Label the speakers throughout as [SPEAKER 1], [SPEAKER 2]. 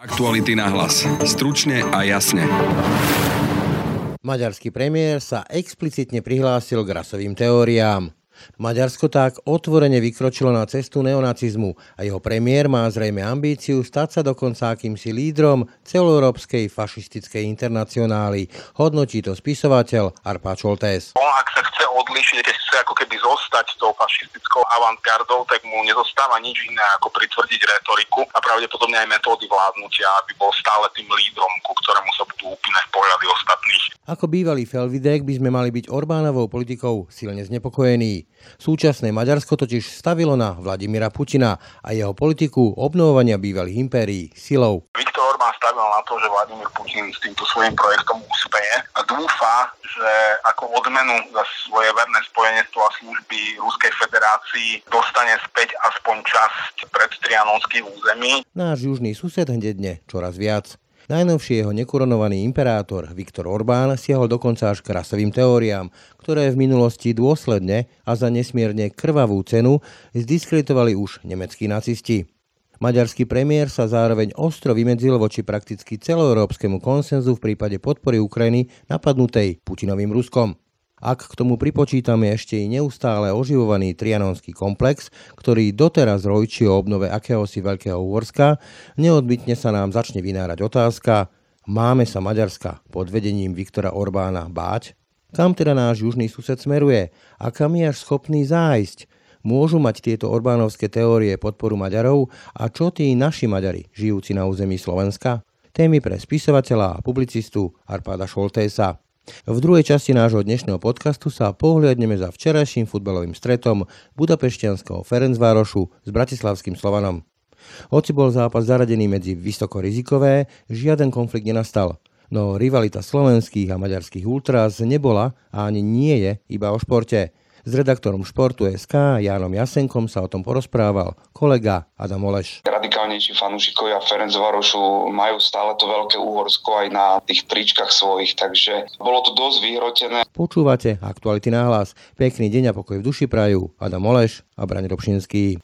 [SPEAKER 1] Aktuality na hlas. Stručne a jasne.
[SPEAKER 2] Maďarský premiér sa explicitne prihlásil k rasovým teóriám. Maďarsko tak otvorene vykročilo na cestu neonacizmu a jeho premiér má zrejme ambíciu stať sa dokonca akýmsi lídrom celoeurópskej fašistickej internacionály. Hodnotí to spisovateľ Arpa Čoltés.
[SPEAKER 3] On, ak sa chce odlišiť, keď chce ako keby zostať tou fašistickou avantgardou, tak mu nezostáva nič iné ako pritvrdiť retoriku a pravdepodobne aj metódy vládnutia, aby bol stále tým lídrom, ku ktorému sa budú upínať pohľady ostatných.
[SPEAKER 2] Ako bývalý Felvidek by sme mali byť Orbánovou politikou silne znepokojení. Súčasné Maďarsko totiž stavilo na Vladimira Putina a jeho politiku obnovovania bývalých impérií silou.
[SPEAKER 3] Viktor Orbán stavil na to, že Vladimír Putin s týmto svojím projektom úspeje a dúfa, že ako odmenu za svoje verné spojenectvo a služby Ruskej federácii dostane späť aspoň časť predstrianonských území.
[SPEAKER 2] Náš južný sused hnedne čoraz viac. Najnovší jeho nekoronovaný imperátor Viktor Orbán siahol dokonca až k rasovým teóriám, ktoré v minulosti dôsledne a za nesmierne krvavú cenu zdiskreditovali už nemeckí nacisti. Maďarský premiér sa zároveň ostro vymedzil voči prakticky celoeurópskemu konsenzu v prípade podpory Ukrajiny napadnutej Putinovým Ruskom. Ak k tomu pripočítame ešte i neustále oživovaný trianonský komplex, ktorý doteraz rojčí o obnove akéhosi Veľkého Úorska, neodbytne sa nám začne vynárať otázka, máme sa Maďarska pod vedením Viktora Orbána báť? Kam teda náš južný sused smeruje? A kam je až schopný zájsť? Môžu mať tieto Orbánovské teórie podporu Maďarov? A čo tí naši Maďari, žijúci na území Slovenska? Témy pre spisovateľa a publicistu Arpáda Šoltésa. V druhej časti nášho dnešného podcastu sa pohľadneme za včerajším futbalovým stretom budapešťanského Ferencvárošu s bratislavským Slovanom. Hoci bol zápas zaradený medzi vysokorizikové, žiaden konflikt nenastal. No rivalita slovenských a maďarských ultras nebola a ani nie je iba o športe. S redaktorom Športu SK Jánom Jasenkom sa o tom porozprával kolega Adam Oleš.
[SPEAKER 4] Radikálnejší fanúšikovia Ferenc Varošu majú stále to veľké úhorsko aj na tých tričkách svojich, takže bolo to dosť vyhrotené.
[SPEAKER 2] Počúvate aktuality náhlas. Pekný deň a pokoj v duši prajú Adam Oleš a Braň Robšinský.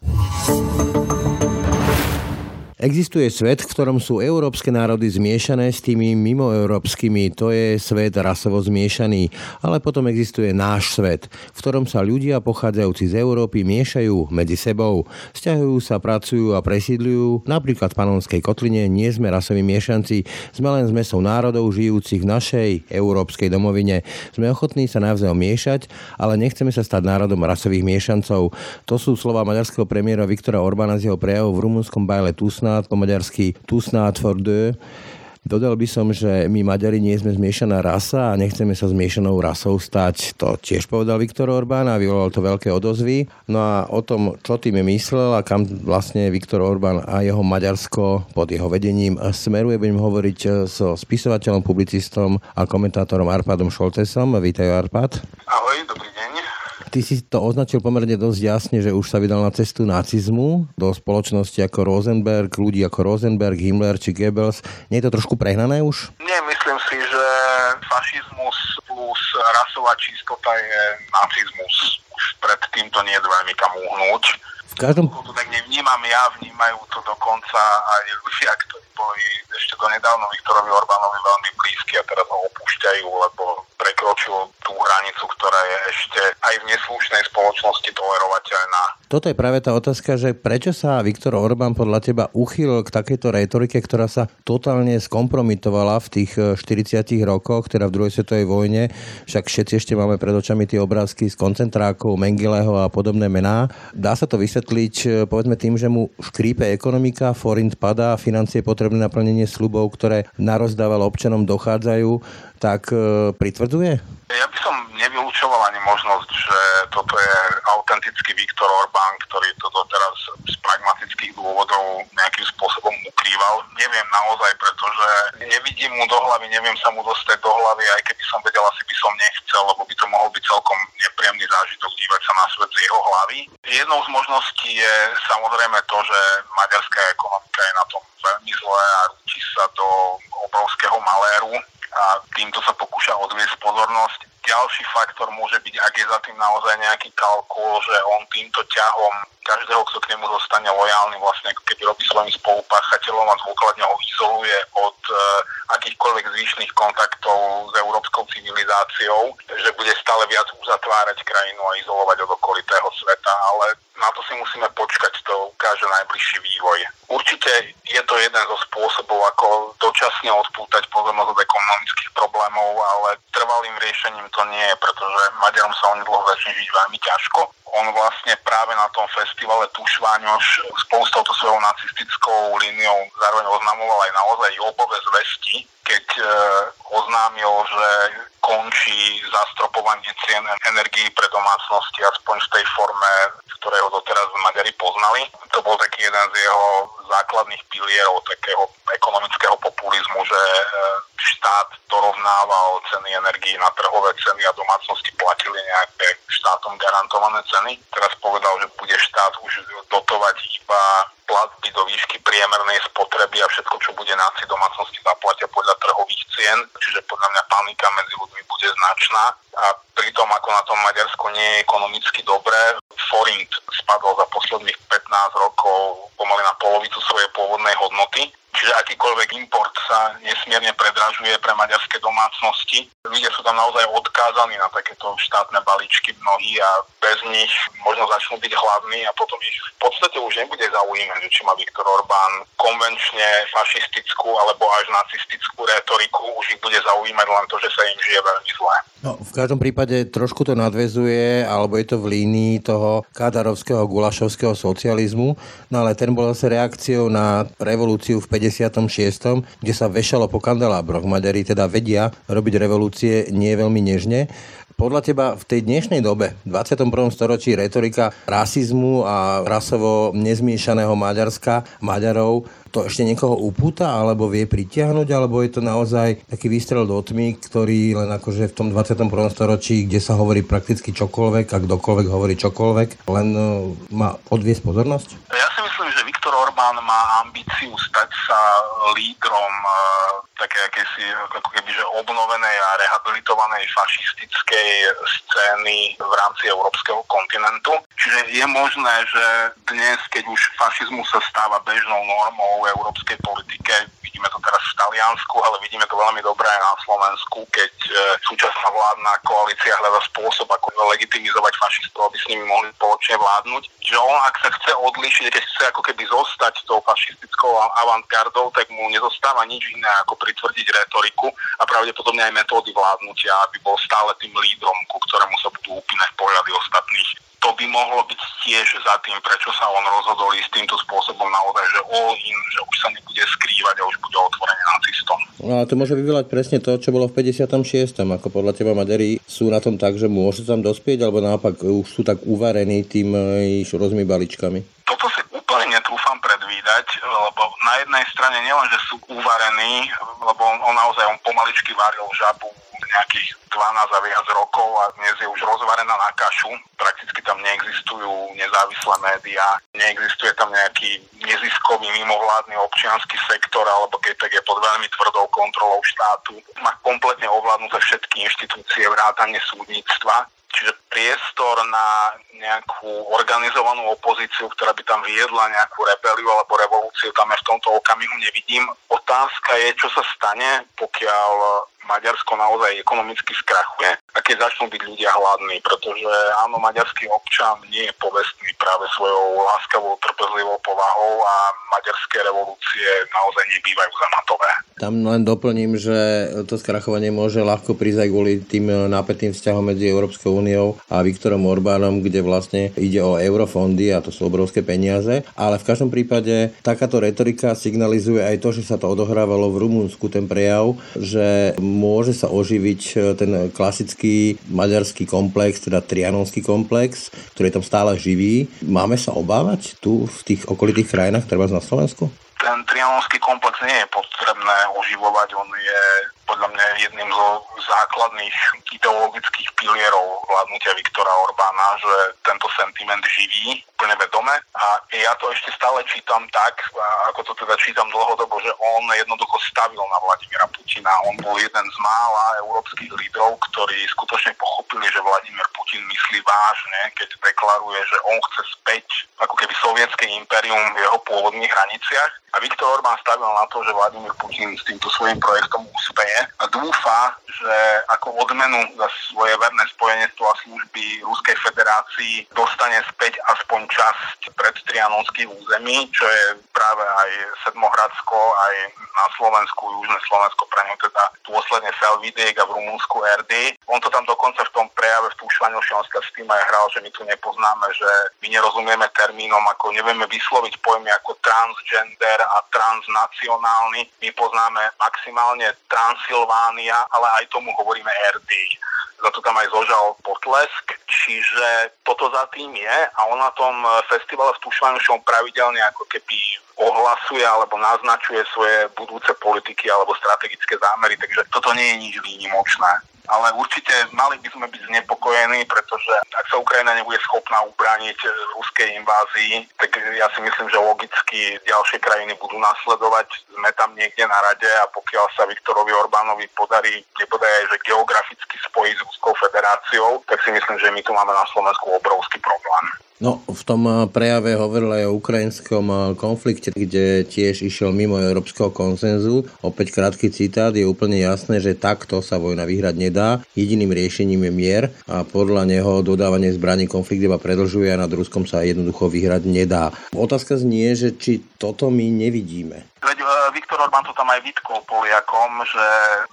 [SPEAKER 2] Existuje svet, v ktorom sú európske národy zmiešané s tými mimoeurópskymi. To je svet rasovo zmiešaný. Ale potom existuje náš svet, v ktorom sa ľudia pochádzajúci z Európy miešajú medzi sebou. Sťahujú sa, pracujú a presídľujú. Napríklad v Panonskej kotline nie sme rasoví miešanci. Sme len zmesou národov žijúcich v našej európskej domovine. Sme ochotní sa navzájom miešať, ale nechceme sa stať národom rasových miešancov. To sú slova maďarského premiéra Viktora Orbána z jeho prejavu v rumunskom bajle Tusna snad po maďarsky tu snad for deux. Dodal by som, že my Maďari nie sme zmiešaná rasa a nechceme sa zmiešanou rasou stať. To tiež povedal Viktor Orbán a vyvolal to veľké odozvy. No a o tom, čo tým myslel a kam vlastne Viktor Orbán a jeho Maďarsko pod jeho vedením smeruje, budem hovoriť so spisovateľom, publicistom a komentátorom Arpadom Šoltesom. Vítaj Arpad.
[SPEAKER 3] Ahoj, dobrý deň.
[SPEAKER 2] Ty si to označil pomerne dosť jasne, že už sa vydal na cestu nacizmu do spoločnosti ako Rosenberg, ľudí ako Rosenberg, Himmler či Goebbels. Nie je to trošku prehnané už?
[SPEAKER 3] Nie, myslím si, že fašizmus plus rasová čistota je nacizmus. Už pred týmto nie je veľmi kam uhnúť.
[SPEAKER 2] V každom...
[SPEAKER 3] To tak nevnímam ja, vnímajú to dokonca aj ľudia, ktorí boli ešte donedávno Viktorovi Orbánovi veľmi blízki a teraz ho opúšťajú, lebo prekročil tú hranicu, ktorá je ešte aj v neslušnej spoločnosti tolerovateľná.
[SPEAKER 2] Toto je práve tá otázka, že prečo sa Viktor Orbán podľa teba uchýlil k takejto retorike, ktorá sa totálne skompromitovala v tých 40 eh, rokoch, teda v druhej svetovej vojne. Však všetci ešte máme pred očami tie obrázky z koncentrákov, Mengeleho a podobné mená. Dá sa to vysvetliť eh, povedzme tým, že mu škrípe ekonomika, forint padá, financie potrebné na plnenie slubov, ktoré narozdával občanom dochádzajú, tak e, pritvrdzuje?
[SPEAKER 3] Ja by som nevylúčoval ani možnosť, že toto je autentický Viktor Orbán, ktorý toto teraz z pragmatických dôvodov nejakým spôsobom ukrýval. Neviem naozaj, pretože nevidím mu do hlavy, neviem sa mu dostať do hlavy, aj keby som vedel, asi by som nechcel, lebo by to mohol byť celkom nepríjemný zážitok dívať sa na svet z jeho hlavy. Jednou z možností je samozrejme to, že maďarská ekonomika je na tom veľmi zlé a rúči sa do obrovského maléru a týmto sa pokúša odviesť pozornosť. Ďalší faktor môže byť, ak je za tým naozaj nejaký kalkul, že on týmto ťahom každého, kto k nemu zostane lojálny, vlastne ako keby robí svojim spolupáchateľom a dôkladne ho izoluje od uh, akýchkoľvek zvyšných kontaktov s európskou civilizáciou, že bude stále viac uzatvárať krajinu a izolovať od okolitého sveta, ale na to si musíme počkať, to ukáže najbližší vývoj. Určite je to jeden zo spôsobov, ako dočasne odpútať pozornosť od ekonomických problémov, ale trvalým riešením to nie je, pretože Maďarom sa onedlho začne žiť veľmi ťažko. On vlastne práve na tom festivale Tušváňoš spolu s touto svojou nacistickou líniou zároveň oznamoval aj naozaj jobové zvesti, keď e, oznámil, že končí zastropovanie cien energií pre domácnosti, aspoň v tej forme, v ktorej ho doteraz Maďari poznali. To bol taký jeden z jeho základných pilierov takého ekonomického populizmu, že e, štát dorovnával ceny energií na trhové ceny a domácnosti platili nejaké štátom garantované ceny. Teraz povedal, že bude štát už dotovať iba platby do výšky priemernej spotreby a všetko, čo bude na domácnosti zaplatia podľa trhových cien, čiže podľa mňa panika medzi ľuďmi bude značná. A pritom ako na tom Maďarsko nie je ekonomicky dobré, forint spadol za posledných 15 rokov pomaly na polovicu svojej pôvodnej hodnoty Čiže akýkoľvek import sa nesmierne predražuje pre maďarské domácnosti. Ľudia sú tam naozaj odkázaní na takéto štátne balíčky mnohí a bez nich možno začnú byť hladní a potom ich v podstate už nebude zaujímať, či má Viktor Orbán konvenčne fašistickú alebo až nacistickú retoriku, už ich bude zaujímať len to, že sa im žije veľmi zle.
[SPEAKER 2] No, v každom prípade trošku to nadvezuje, alebo je to v línii toho kadarovského gulašovského socializmu, no ale ten bol zase reakciou na revolúciu v 56., kde sa vešalo po kandelábroch. Maďari teda vedia robiť revolúcie nie veľmi nežne. Podľa teba v tej dnešnej dobe, v 21. storočí, retorika rasizmu a rasovo nezmiešaného Maďarska, Maďarov, to ešte niekoho upúta, alebo vie pritiahnuť, alebo je to naozaj taký výstrel do tmy, ktorý len akože v tom 21. storočí, kde sa hovorí prakticky čokoľvek a kdokoľvek hovorí čokoľvek, len e, má odviesť pozornosť?
[SPEAKER 3] Ja si myslím, že Viktor Orbán má ambíciu stať sa lídrom e, také akési ako keby, že obnovenej a rehabilitovanej fašistickej scény v rámci európskeho kontinentu. Čiže je možné, že dnes, keď už fašizmus sa stáva bežnou normou európskej politike, vidíme to teraz v Taliansku, ale vidíme to veľmi dobre aj na Slovensku, keď e, súčasná vládna koalícia hľada spôsob, ako legitimizovať fašistov, aby s nimi mohli spoločne vládnuť. Že on, ak sa chce odlíšiť, keď chce ako keby zostať tou fašistickou avantgardou, tak mu nezostáva nič iné ako pritvrdiť retoriku a pravdepodobne aj metódy vládnutia, aby bol stále tým lídrom, ku ktorému sa budú upínať pohľady ostatných to by mohlo byť tiež za tým, prečo sa on rozhodol ísť týmto spôsobom naozaj, že all in, že už sa nebude skrývať a už bude otvorene nacistom.
[SPEAKER 2] No a to môže vyvolať presne to, čo bolo v 56. Ako podľa teba Maďari sú na tom tak, že môžu tam dospieť, alebo naopak už sú tak uvarení tým rôznymi balíčkami?
[SPEAKER 3] Toto si úplne netrúfam predvídať, lebo na jednej strane nielen, že sú uvarení, lebo on, on naozaj on pomaličky varil žabu nejakých 12 a viac rokov a dnes je už rozvarená na kašu. Prakticky tam neexistujú nezávislé médiá, neexistuje tam nejaký neziskový mimovládny občianský sektor, alebo keď je pod veľmi tvrdou kontrolou štátu. Má kompletne ovládnuté všetky inštitúcie, vrátanie súdnictva Čiže priestor na nejakú organizovanú opozíciu, ktorá by tam viedla nejakú rebeliu alebo revolúciu, tam ja v tomto okamihu nevidím. Otázka je, čo sa stane, pokiaľ Maďarsko naozaj ekonomicky skrachuje a keď začnú byť ľudia hladní, pretože áno, maďarský občan nie je povestný práve svojou láskavou, trpezlivou povahou a maďarské revolúcie naozaj nebývajú zamatové.
[SPEAKER 2] Tam len doplním, že to skrachovanie môže ľahko prísť aj kvôli tým nápetým vzťahom medzi Európskou úniou a Viktorom Orbánom, kde vlastne ide o eurofondy a to sú obrovské peniaze, ale v každom prípade takáto retorika signalizuje aj to, že sa to odohrávalo v Rumunsku, ten prejav, že môže sa oživiť e, ten klasický maďarský komplex, teda trianonský komplex, ktorý je tam stále živý. Máme sa obávať tu v tých okolitých krajinách, treba na Slovensku?
[SPEAKER 3] ten trianonský komplex nie je potrebné oživovať, on je podľa mňa jedným zo základných ideologických pilierov vládnutia Viktora Orbána, že tento sentiment živí úplne vedome a ja to ešte stále čítam tak, ako to teda čítam dlhodobo, že on jednoducho stavil na Vladimira Putina. On bol jeden z mála európskych lídrov, ktorí skutočne pochopili, že Vladimir Putin myslí vážne, keď deklaruje, že on chce späť ako keby sovietské impérium v jeho pôvodných hraniciach. A Viktor Orbán stavil na to, že Vladimír Putin s týmto svojím projektom úspeje a dúfa, že ako odmenu za svoje verné spojenectvo a služby Ruskej federácii dostane späť aspoň časť predstrianonských území, čo je práve aj Sedmohradsko, aj na Slovensku, Južné Slovensko, pre ňu teda dôsledne Felvidiek a v Rumunsku RD. On to tam dokonca v tom prejave v Túšvaňoši, on s tým aj hral, že my tu nepoznáme, že my nerozumieme termínom, ako nevieme vysloviť pojmy ako transgender a transnacionálny. My poznáme maximálne Transylvánia, ale aj tomu hovoríme RD. Za to tam aj zožal potlesk, čiže toto za tým je a on na tom festivale v Tušvanušom pravidelne ako keby ohlasuje alebo naznačuje svoje budúce politiky alebo strategické zámery, takže toto nie je nič výnimočné ale určite mali by sme byť znepokojení, pretože ak sa Ukrajina nebude schopná ubrániť ruskej invázii, tak ja si myslím, že logicky ďalšie krajiny budú nasledovať. Sme tam niekde na rade a pokiaľ sa Viktorovi Orbánovi podarí nepodarí, že geograficky spojiť s Ruskou federáciou, tak si myslím, že my tu máme na Slovensku obrovský problém.
[SPEAKER 2] No, v tom eh, prejave hovoril aj o ukrajinskom eh, konflikte, kde tiež išiel mimo európskeho konsenzu. Opäť krátky citát, je úplne jasné, že takto sa vojna vyhrať nedá. Jediným riešením je mier a podľa neho dodávanie zbraní konflikt iba predlžuje a nad Ruskom sa jednoducho vyhrať nedá. Otázka znie, že či toto my nevidíme.
[SPEAKER 3] Veď e, Viktor Orbán to tam aj vytkol Poliakom, že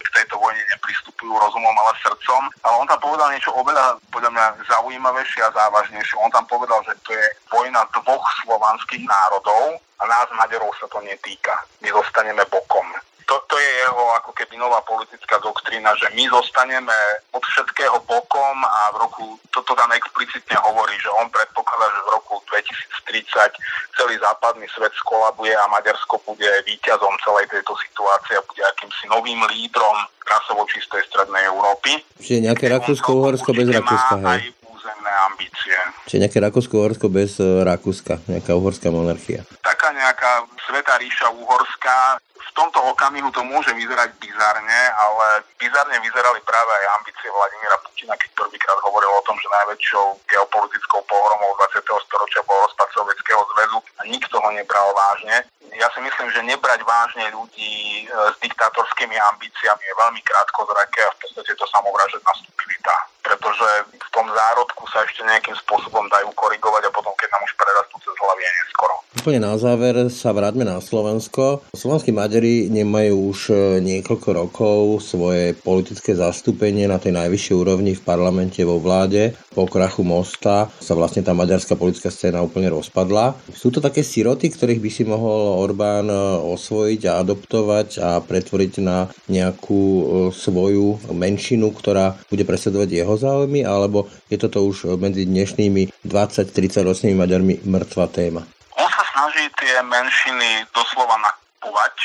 [SPEAKER 3] k tejto vojne nepristupujú rozumom, ale srdcom. Ale on tam povedal niečo oveľa, podľa mňa, zaujímavejšie a závažnejšie. On tam povedal, že to je vojna dvoch slovanských národov a nás, Maďarov, sa to netýka. My zostaneme bokom to, to je jeho ako keby nová politická doktrína, že my zostaneme od všetkého bokom a v roku, toto tam explicitne hovorí, že on predpokladá, že v roku 2030 celý západný svet skolabuje a Maďarsko bude víťazom celej tejto situácie a bude akýmsi novým lídrom rasovo čistej strednej Európy.
[SPEAKER 2] Čiže nejaké Rakúsko-Uhorsko bez Rakúska, hej?
[SPEAKER 3] územné ambície.
[SPEAKER 2] Čiže nejaké Rakúsko-Uhorsko bez uh, Rakúska, nejaká uhorská monarchia.
[SPEAKER 3] Taká nejaká sveta ríša uhorská, v tomto okamihu to môže vyzerať bizarne, ale bizarne vyzerali práve aj ambície Vladimíra Putina, keď prvýkrát hovoril o tom, že najväčšou geopolitickou pohromou 20. storočia bol rozpad Sovietskeho zväzu a nikto ho nebral vážne. Ja si myslím, že nebrať vážne ľudí e, s diktátorskými ambíciami je veľmi krátkozraké a v podstate to samovražedná stupidita. Pretože v tom zárodku sa ešte nejakým spôsobom dajú korigovať a potom, keď nám už prerastú cez hlavy, je neskoro.
[SPEAKER 2] Úplne na záver sa vráťme na Slovensko. Slovenskí Maďari nemajú už e, niekoľko rokov svoje politické zastúpenie na tej najvyššej úrovni v parlamente vo vláde. Po krachu mosta sa vlastne tá maďarská politická scéna úplne rozpadla. Sú to také siroty, ktorých by si mohol Orbán e, osvojiť a adoptovať a pretvoriť na nejakú e, svoju menšinu, ktorá bude presledovať jeho záujmy, alebo je toto už medzi dnešnými 20-30 ročnými Maďarmi mŕtva téma?
[SPEAKER 3] On sa snaží tie menšiny doslova watch.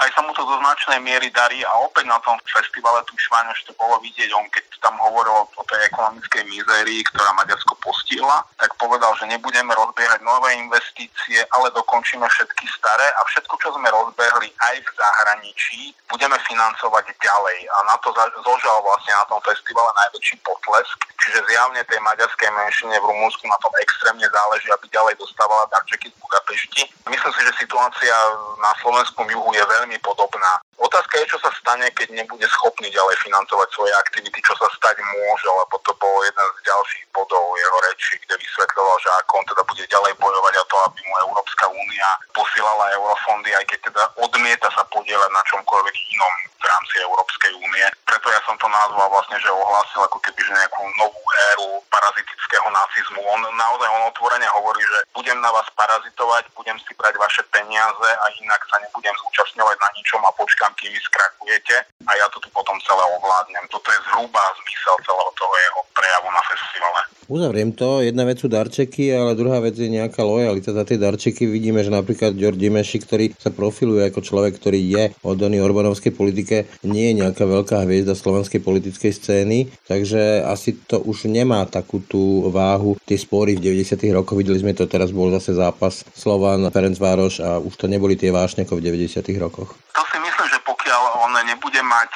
[SPEAKER 3] Aj sa mu to do značnej miery darí a opäť na tom festivale Tušváň to bolo vidieť, on keď tam hovoril o tej ekonomickej mizérii, ktorá Maďarsko postihla, tak povedal, že nebudeme rozbiehať nové investície, ale dokončíme všetky staré a všetko, čo sme rozbehli aj v zahraničí, budeme financovať ďalej. A na to zožal vlastne na tom festivale najväčší potlesk. Čiže zjavne tej maďarskej menšine v Rumunsku na tom extrémne záleží, aby ďalej dostávala darčeky z Budapešti. Myslím si, že situácia na slovenskom juhu je veľmi veľmi podobná. Otázka je, čo sa stane, keď nebude schopný ďalej financovať svoje aktivity, čo sa stať môže, lebo to bol jeden z ďalších bodov jeho reči, kde vysvetľoval, že ako on teda bude ďalej bojovať a to, aby mu Európska únia posielala eurofondy, aj keď teda odmieta sa podielať na čomkoľvek inom v rámci Európskej únie. Preto ja som to nazval vlastne, že ohlásil ako keby že nejakú novú éru parazitického nacizmu. On naozaj on otvorene hovorí, že budem na vás parazitovať, budem si brať vaše peniaze a inak sa nebudem zúčastňovať na ničom a počkám, kým skrakujete a ja to tu potom celé ovládnem. Toto je zhruba zmysel celého toho jeho prejavu na festivale.
[SPEAKER 2] Uzavriem to. Jedna vec sú darčeky, ale druhá vec je nejaká lojalita za tie darčeky. Vidíme, že napríklad Ďor Dimeši, ktorý sa profiluje ako človek, ktorý je oddaný Orbánovskej politike, nie je nejaká veľká hviezda slovenskej politickej scény, takže asi to už nemá takú tú váhu. Tie spory v 90. rokoch, videli sme to, teraz bol zase zápas Slovan, Ferenc Vároš a už to neboli tie vášne ako v 90. rokoch.
[SPEAKER 3] To si myslím, že pokiaľ on nebude mať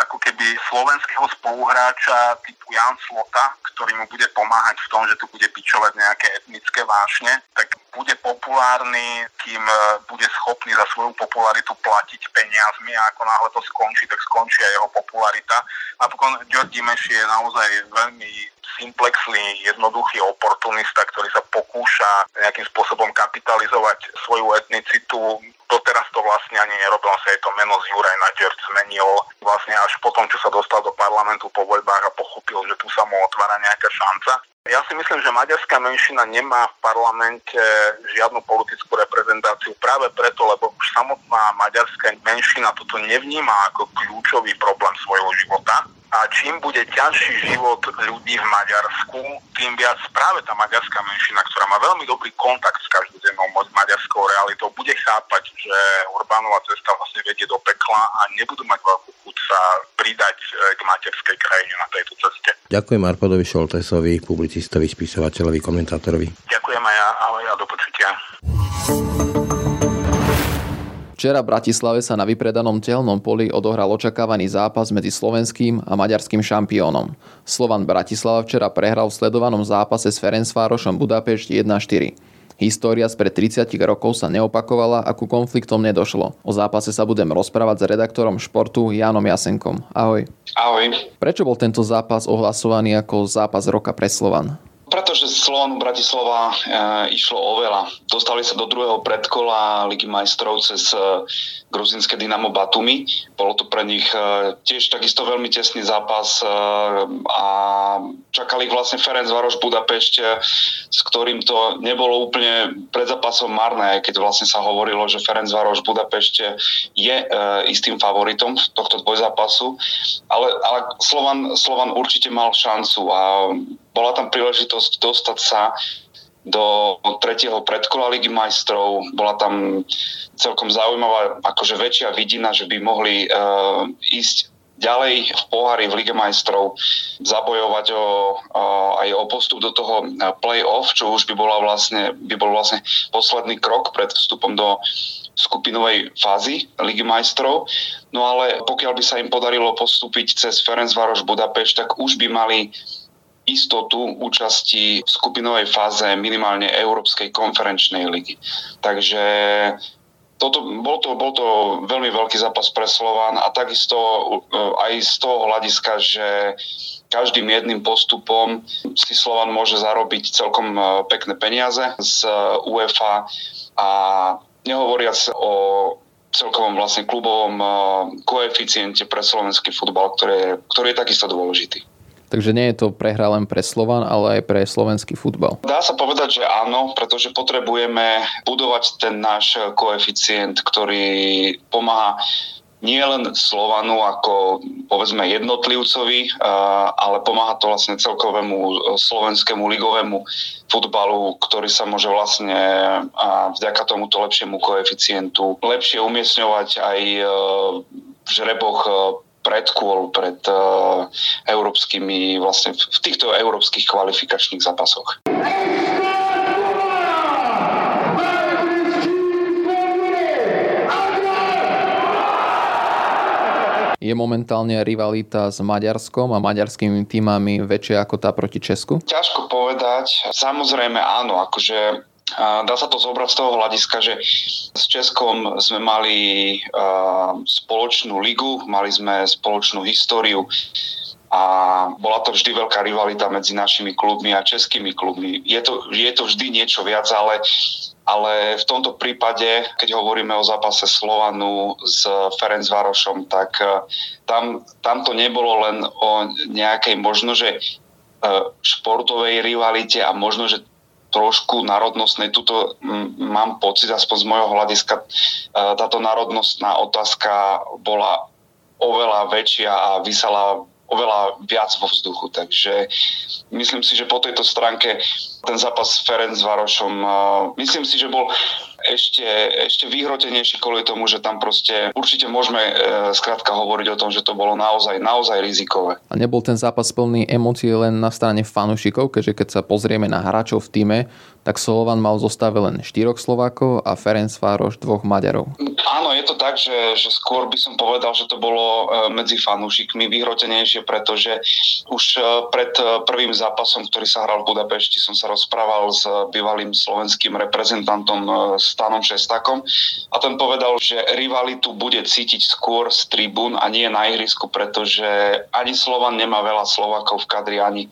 [SPEAKER 3] ako keby slovenského spoluhráča typu Jan Slota, ktorý mu bude pomáhať v tom, že tu bude pičovať nejaké etnické vášne, tak bude populárny, kým e, bude schopný za svoju popularitu platiť peniazmi a ako náhle to skončí, tak skončí aj jeho popularita. Napokon George Dimeš je naozaj veľmi simplexný, jednoduchý oportunista, ktorý sa pokúša nejakým spôsobom kapitalizovať svoju etnicitu. Doteraz to vlastne ani nerobil, sa jej to meno z Juraj na George zmenil vlastne až potom, čo sa dostal do parlamentu po voľbách a pochopil, že tu sa mu otvára nejaká šanca. Ja si myslím, že maďarská menšina nemá v parlamente žiadnu politickú reprezentáciu práve preto, lebo už samotná maďarská menšina toto nevníma ako kľúčový problém svojho života a čím bude ťažší život ľudí v Maďarsku, tým viac práve tá maďarská menšina, ktorá má veľmi dobrý kontakt s každodennou maďarskou realitou, bude chápať, že Orbánova cesta vlastne vedie do pekla a nebudú mať veľkú chuť sa pridať e, k materskej krajine na tejto ceste.
[SPEAKER 2] Ďakujem Arpadovi Šoltesovi, publicistovi, spisovateľovi, komentátorovi.
[SPEAKER 3] Ďakujem aj ja, ahoj a do počutia.
[SPEAKER 5] Včera v Bratislave sa na vypredanom telnom poli odohral očakávaný zápas medzi slovenským a maďarským šampiónom. Slovan Bratislava včera prehral v sledovanom zápase s Ferencvárošom Budapešť 1-4. História spred 30 rokov sa neopakovala a ku konfliktom nedošlo. O zápase sa budem rozprávať s redaktorom športu Jánom Jasenkom. Ahoj.
[SPEAKER 4] Ahoj.
[SPEAKER 5] Prečo bol tento zápas ohlasovaný ako zápas roka pre Slovan?
[SPEAKER 4] Pretože Slovan Bratislava e, išlo o veľa. Dostali sa do druhého predkola Ligy majstrov cez e, gruzinské Dynamo Batumi. Bolo to pre nich e, tiež takisto veľmi tesný zápas e, a čakali ich vlastne Ferenc Varoš Budapešť, s ktorým to nebolo úplne pred zápasom marné, keď vlastne sa hovorilo, že Ferenc Varoš Budapešť je e, istým favoritom tohto dvojzápasu. Ale, ale Slovan, Slovan určite mal šancu a bola tam príležitosť dostať sa do tretieho predkola Ligy majstrov. Bola tam celkom zaujímavá, akože väčšia vidina, že by mohli uh, ísť ďalej v pohári v Lige majstrov zabojovať o, uh, aj o postup do toho play-off, čo už by, bola vlastne, by bol vlastne posledný krok pred vstupom do skupinovej fázy Ligy majstrov. No ale pokiaľ by sa im podarilo postúpiť cez Ferencvároš Budapešť, tak už by mali istotu účasti v skupinovej fáze minimálne Európskej konferenčnej ligy. Takže toto, bol, to, bol to veľmi veľký zápas pre Slován a takisto eh, aj z toho hľadiska, že každým jedným postupom si Slovan môže zarobiť celkom eh, pekné peniaze z eh, UEFA a nehovoriac o celkovom vlastne klubovom koeficiente pre slovenský futbal, ktorý ktorý je takisto dôležitý.
[SPEAKER 5] Takže nie je to prehra len pre Slovan, ale aj pre slovenský futbal.
[SPEAKER 4] Dá sa povedať, že áno, pretože potrebujeme budovať ten náš koeficient, ktorý pomáha nie len Slovanu ako povedzme jednotlivcovi, ale pomáha to vlastne celkovému slovenskému ligovému futbalu, ktorý sa môže vlastne vďaka tomuto lepšiemu koeficientu lepšie umiestňovať aj e, v žreboch e, predkôl pred uh, európskymi, vlastne v týchto európskych kvalifikačných zápasoch.
[SPEAKER 5] Je momentálne rivalita s Maďarskom a maďarskými týmami väčšia ako tá proti Česku?
[SPEAKER 4] Ťažko povedať. Samozrejme áno, akože Dá sa to zobrať z toho hľadiska, že s Českom sme mali spoločnú ligu, mali sme spoločnú históriu a bola to vždy veľká rivalita medzi našimi klubmi a českými klubmi. Je to, je to vždy niečo viac, ale, ale v tomto prípade, keď hovoríme o zápase Slovanu s Ferencvárošom, tak tam, tam to nebolo len o nejakej možno, že športovej rivalite a možno, že trošku národnostnej. Tuto mám pocit, aspoň z môjho hľadiska, e, táto národnostná otázka bola oveľa väčšia a vysala oveľa viac vo vzduchu. Takže myslím si, že po tejto stránke ten zápas s Ferenc Varošom, e, myslím si, že bol ešte, ešte vyhrotenejší kvôli tomu, že tam proste určite môžeme e, skrátka hovoriť o tom, že to bolo naozaj, naozaj rizikové.
[SPEAKER 5] A nebol ten zápas plný emócií len na strane fanúšikov, keďže keď sa pozrieme na hráčov v týme, tak Slovan mal zostave len štyroch Slovákov a Ferenc Vároš dvoch Maďarov.
[SPEAKER 4] Áno, je to tak, že, že skôr by som povedal, že to bolo e, medzi fanúšikmi vyhrotenejšie, pretože už e, pred e, prvým zápasom, ktorý sa hral v Budapešti, som sa rozprával s bývalým slovenským reprezentantom Stanom Šestakom. A ten povedal, že rivalitu bude cítiť skôr z tribún a nie na ihrisku, pretože ani Slovan nemá veľa Slovákov v kadri, ani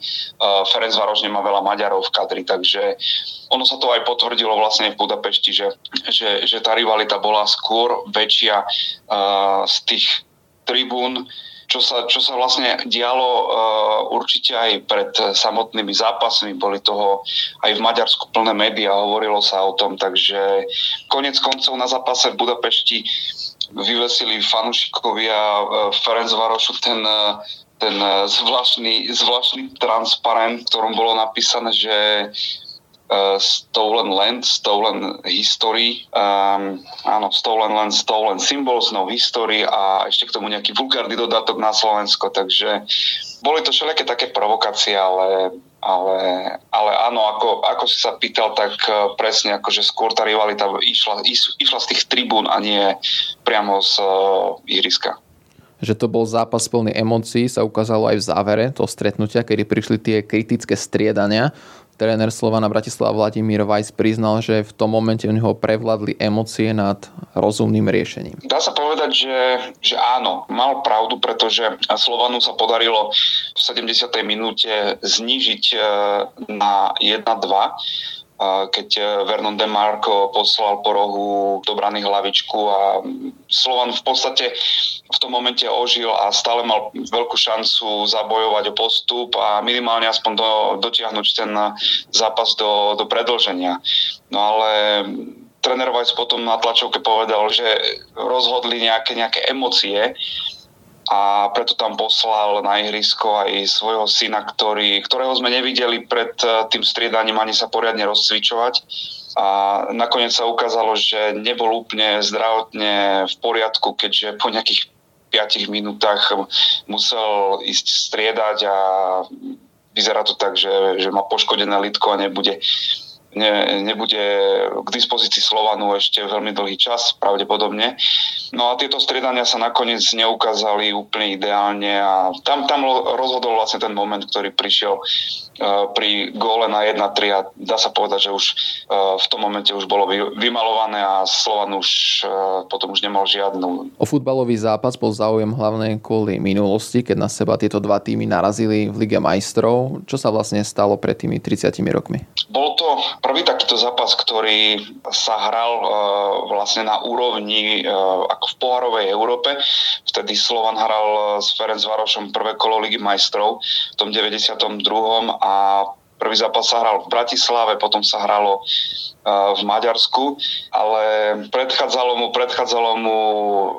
[SPEAKER 4] Ferenc Vároš nemá veľa Maďarov v kadri, takže ono sa to aj potvrdilo vlastne v Budapešti, že, že, že tá rivalita bola skôr väčšia uh, z tých tribún, čo sa, čo sa vlastne dialo uh, určite aj pred samotnými zápasmi, boli toho aj v Maďarsku plné médiá, hovorilo sa o tom, takže konec koncov na zápase v Budapešti vyvesili fanúšikovia uh, Ferenc Varošu ten uh, ten zvláštny, zvláštny transparent, v ktorom bolo napísané, že uh, stolen land, stolen history, um, áno, stolen land, stolen symbols, no history a ešte k tomu nejaký vulgárny dodatok na Slovensko, takže boli to všelijaké také provokácie, ale, ale, ale áno, ako, ako si sa pýtal, tak uh, presne akože skôr tá rivalita išla, išla z tých tribún a nie priamo z uh, ihriska.
[SPEAKER 5] Že to bol zápas plný emócií, sa ukázalo aj v závere toho stretnutia, kedy prišli tie kritické striedania tréner Slovana Bratislava Vladimír Vajs priznal, že v tom momente u neho prevládli emócie nad rozumným riešením.
[SPEAKER 4] Dá sa povedať, že, že áno, mal pravdu, pretože Slovanu sa podarilo v 70. minúte znížiť e, na 1-2 keď e, Vernon Demarco poslal po rohu do hlavičku a Slovan v podstate v tom momente ožil a stále mal veľkú šancu zabojovať o postup a minimálne aspoň do, dotiahnuť ten zápas do, do predlženia. No ale tréner Weiss potom na tlačovke povedal, že rozhodli nejaké, nejaké emócie a preto tam poslal na ihrisko aj svojho syna, ktorý, ktorého sme nevideli pred eh, tým striedaním ani sa poriadne rozcvičovať. A nakoniec sa ukázalo, že nebol úplne zdravotne v poriadku, keďže po nejakých 5 minútach musel ísť striedať a vyzerá to tak, že, že má poškodené litko a nebude ne, nebude k dispozícii Slovanu ešte veľmi dlhý čas, pravdepodobne. No a tieto striedania sa nakoniec neukázali úplne ideálne a tam, tam rozhodol vlastne ten moment, ktorý prišiel uh, pri góle na 1-3 a dá sa povedať, že už uh, v tom momente už bolo vymalované a Slovan už uh, potom už nemal žiadnu.
[SPEAKER 5] O futbalový zápas bol záujem hlavne kvôli minulosti, keď na seba tieto dva týmy narazili v Lige majstrov. Čo sa vlastne stalo pred tými 30 rokmi?
[SPEAKER 4] Bol to prvý takýto zápas, ktorý sa hral uh, vlastne na úrovni uh, ako v pohárovej Európe. Vtedy Slovan hral s Ferenc Varošom prvé kolo Ligy majstrov v tom 92. a prvý zápas sa hral v Bratislave, potom sa hralo v Maďarsku, ale predchádzalo mu, predchádzalo mu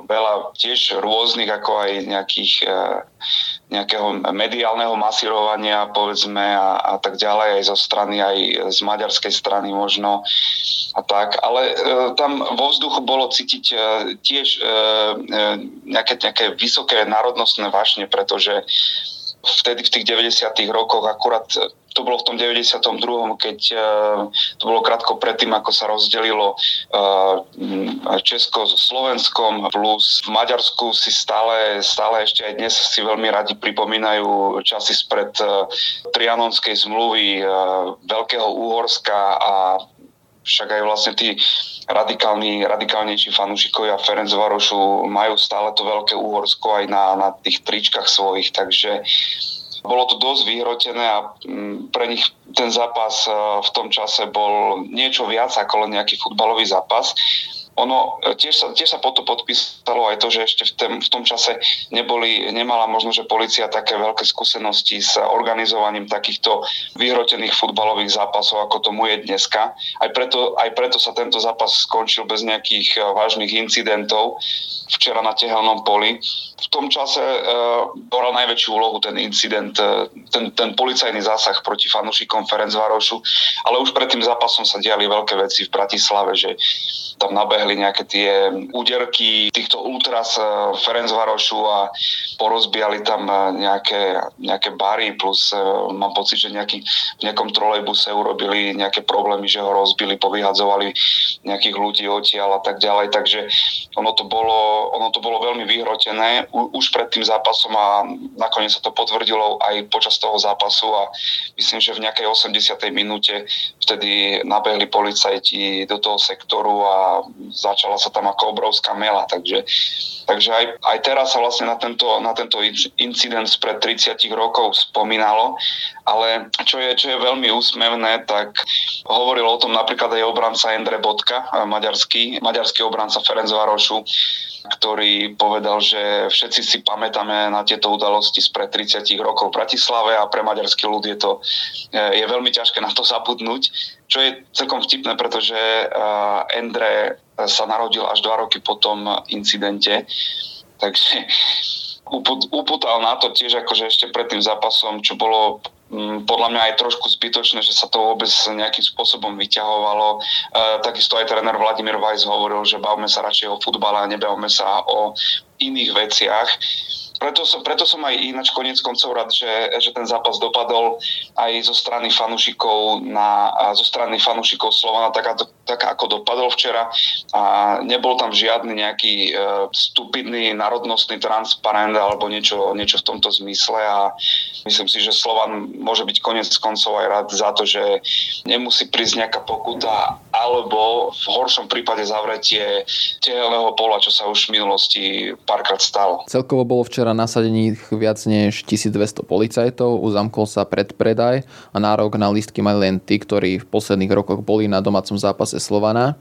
[SPEAKER 4] veľa tiež rôznych ako aj nejakých nejakého mediálneho masírovania, povedzme, a, a tak ďalej, aj zo strany, aj z maďarskej strany možno a tak. Ale e, tam vo vzduchu bolo cítiť e, tiež e, e, nejaké, nejaké vysoké národnostné vášne, pretože vtedy v tých 90. rokoch akurát to bolo v tom 92., keď uh, to bolo krátko predtým, ako sa rozdelilo uh, Česko so Slovenskom, plus v Maďarsku si stále, stále ešte aj dnes si veľmi radi pripomínajú časy spred uh, Trianonskej zmluvy, Veľkého Úhorska a však aj vlastne tí radikálni, radikálnejší fanúšikovia Ferenc Varošu majú stále to veľké Úhorsko aj na, na tých tričkách svojich, takže bolo to dosť vyhrotené a mm, pre nich ten zápas e, v tom čase bol niečo viac ako len nejaký futbalový zápas ono e, tiež sa, tiež sa potom podpísalo aj to, že ešte v, tém, v tom čase neboli, nemala možno, že policia také veľké skúsenosti s organizovaním takýchto vyhrotených futbalových zápasov, ako tomu je dneska. Aj preto, aj preto sa tento zápas skončil bez nejakých e, vážnych incidentov včera na tehelnom poli. V tom čase uh, boral najväčšiu úlohu ten incident, uh, ten, ten policajný zásah proti fanúšikom Ferencvarošu, ale už pred tým zápasom sa diali veľké veci v Bratislave, že tam nabehli nejaké tie úderky týchto ultras Ferencvarošu a porozbiali tam nejaké, nejaké bary, plus mám pocit, že nejaký, v nejakom trolejbuse urobili nejaké problémy, že ho rozbili, povyhadzovali nejakých ľudí odtiaľ a tak ďalej, takže ono to bolo, ono to bolo veľmi vyhrotené už pred tým zápasom a nakoniec sa to potvrdilo aj počas toho zápasu a myslím, že v nejakej 80. minúte vtedy nabehli policajti do toho sektoru a začala sa tam ako obrovská mela, takže, takže aj, aj teraz sa vlastne na tento, na tento incident spred 30 rokov spomínalo, ale čo je, čo je veľmi úsmevné, tak hovoril o tom napríklad aj obranca Endre Bodka, maďarský, maďarský obranca Ferencvarošu, ktorý povedal, že všetci si pamätáme na tieto udalosti spred 30 rokov v Bratislave a pre maďarský ľud je to je veľmi ťažké na to zabudnúť, čo je celkom vtipné, pretože Endre sa narodil až dva roky po tom incidente, takže uputal na to tiež akože ešte pred tým zápasom, čo bolo podľa mňa aj trošku zbytočné, že sa to vôbec nejakým spôsobom vyťahovalo. E, takisto aj tréner Vladimír Vajs hovoril, že bavme sa radšej o futbale a nebavme sa o iných veciach preto som, preto som aj ináč konec koncov rád, že, že ten zápas dopadol aj zo strany fanúšikov na, zo strany fanúšikov Slovana tak, tak ako dopadol včera. A nebol tam žiadny nejaký uh, stupidný národnostný transparent alebo niečo, niečo v tomto zmysle. A myslím si, že Slovan môže byť konec koncov aj rád za to, že nemusí prísť nejaká pokuta alebo v horšom prípade zavretie tehelného pola, čo sa už v minulosti párkrát stalo.
[SPEAKER 5] Celkovo bolo včera nasadených viac než 1200 policajtov, uzamkol sa predpredaj a nárok na lístky mali len tí, ktorí v posledných rokoch boli na domácom zápase Slovana.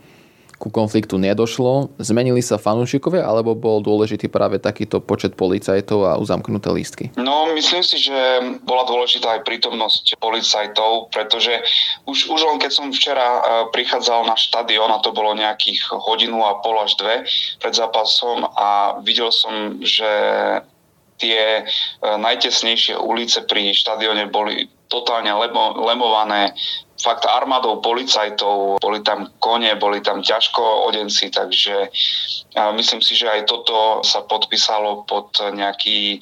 [SPEAKER 5] Ku konfliktu nedošlo. Zmenili sa fanúšikovia, alebo bol dôležitý práve takýto počet policajtov a uzamknuté lístky?
[SPEAKER 4] No, myslím si, že bola dôležitá aj prítomnosť policajtov, pretože už, už len keď som včera e, prichádzal na štadión, a to bolo nejakých hodinu a pol až dve pred zápasom a videl som, že tie e, najtesnejšie ulice pri štadióne boli totálne lemo, lemované fakt armádou policajtov, boli tam kone, boli tam ťažko odenci, takže myslím si, že aj toto sa podpísalo pod nejaký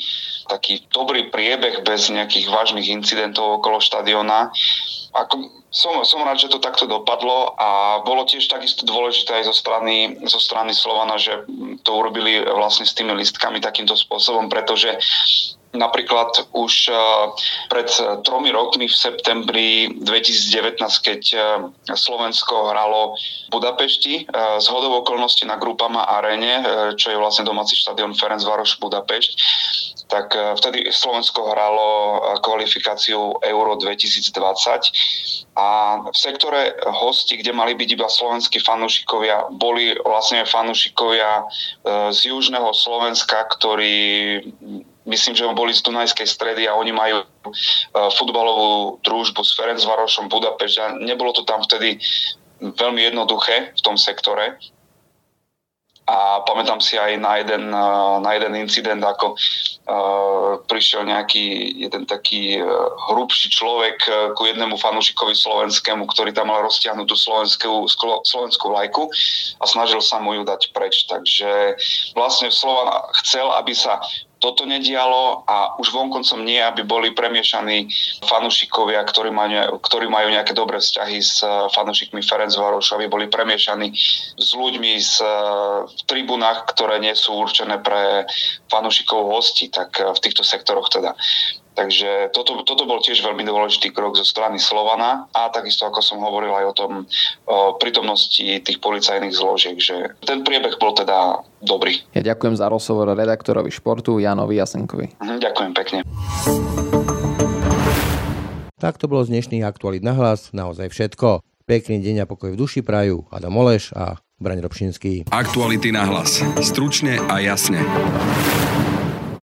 [SPEAKER 4] taký dobrý priebeh bez nejakých vážnych incidentov okolo štadiona. Ako, som, som rád, že to takto dopadlo a bolo tiež takisto dôležité aj zo strany, zo strany Slovana, že to urobili vlastne s tými listkami takýmto spôsobom, pretože Napríklad už eh, pred tromi rokmi v septembri 2019, keď eh, Slovensko hralo v Budapešti eh, z hodov okolností na Grupama Arene, čo je vlastne domáci štadión Ferencvaroš Budapešť, tak vtedy Slovensko hralo kvalifikáciu Euro 2020 a v sektore hosti, kde mali byť iba slovenskí fanúšikovia, boli vlastne fanúšikovia z južného Slovenska, ktorí myslím, že boli z Dunajskej stredy a oni majú uh, futbalovú družbu s Ferencvarošom Budapešť a nebolo to tam vtedy veľmi jednoduché v tom sektore. A pamätám si aj na jeden, uh, na jeden incident, ako uh, prišiel nejaký jeden taký hrubší človek ku jednému fanúšikovi slovenskému, ktorý tam mal roztiahnutú slovenskú, slovenskú lajku a snažil sa mu ju dať preč. Takže vlastne Slovan chcel, aby sa toto nedialo a už vonkoncom nie, aby boli premiešaní fanúšikovia, ktorí majú, ktorí majú nejaké dobré vzťahy s eh, fanúšikmi Ferencvarošu, aby boli premiešaní s ľuďmi z, eh, v tribunách, ktoré nie sú určené pre fanúšikov hostí, tak eh, v týchto sektoroch teda. Takže toto, toto bol tiež veľmi dôležitý krok zo strany Slovana a takisto, ako som hovoril aj o tom o prítomnosti tých policajných zložiek, že ten priebeh bol teda dobrý.
[SPEAKER 5] Ja ďakujem za rozhovor redaktorovi športu Janovi Jasenkovi.
[SPEAKER 4] Mhm, ďakujem pekne.
[SPEAKER 2] Tak to bolo z dnešných aktualít na hlas, naozaj všetko. Pekný deň a pokoj v duši prajú Adam Oleš a Braň Robšinský.
[SPEAKER 1] Aktuality na hlas. Stručne a jasne.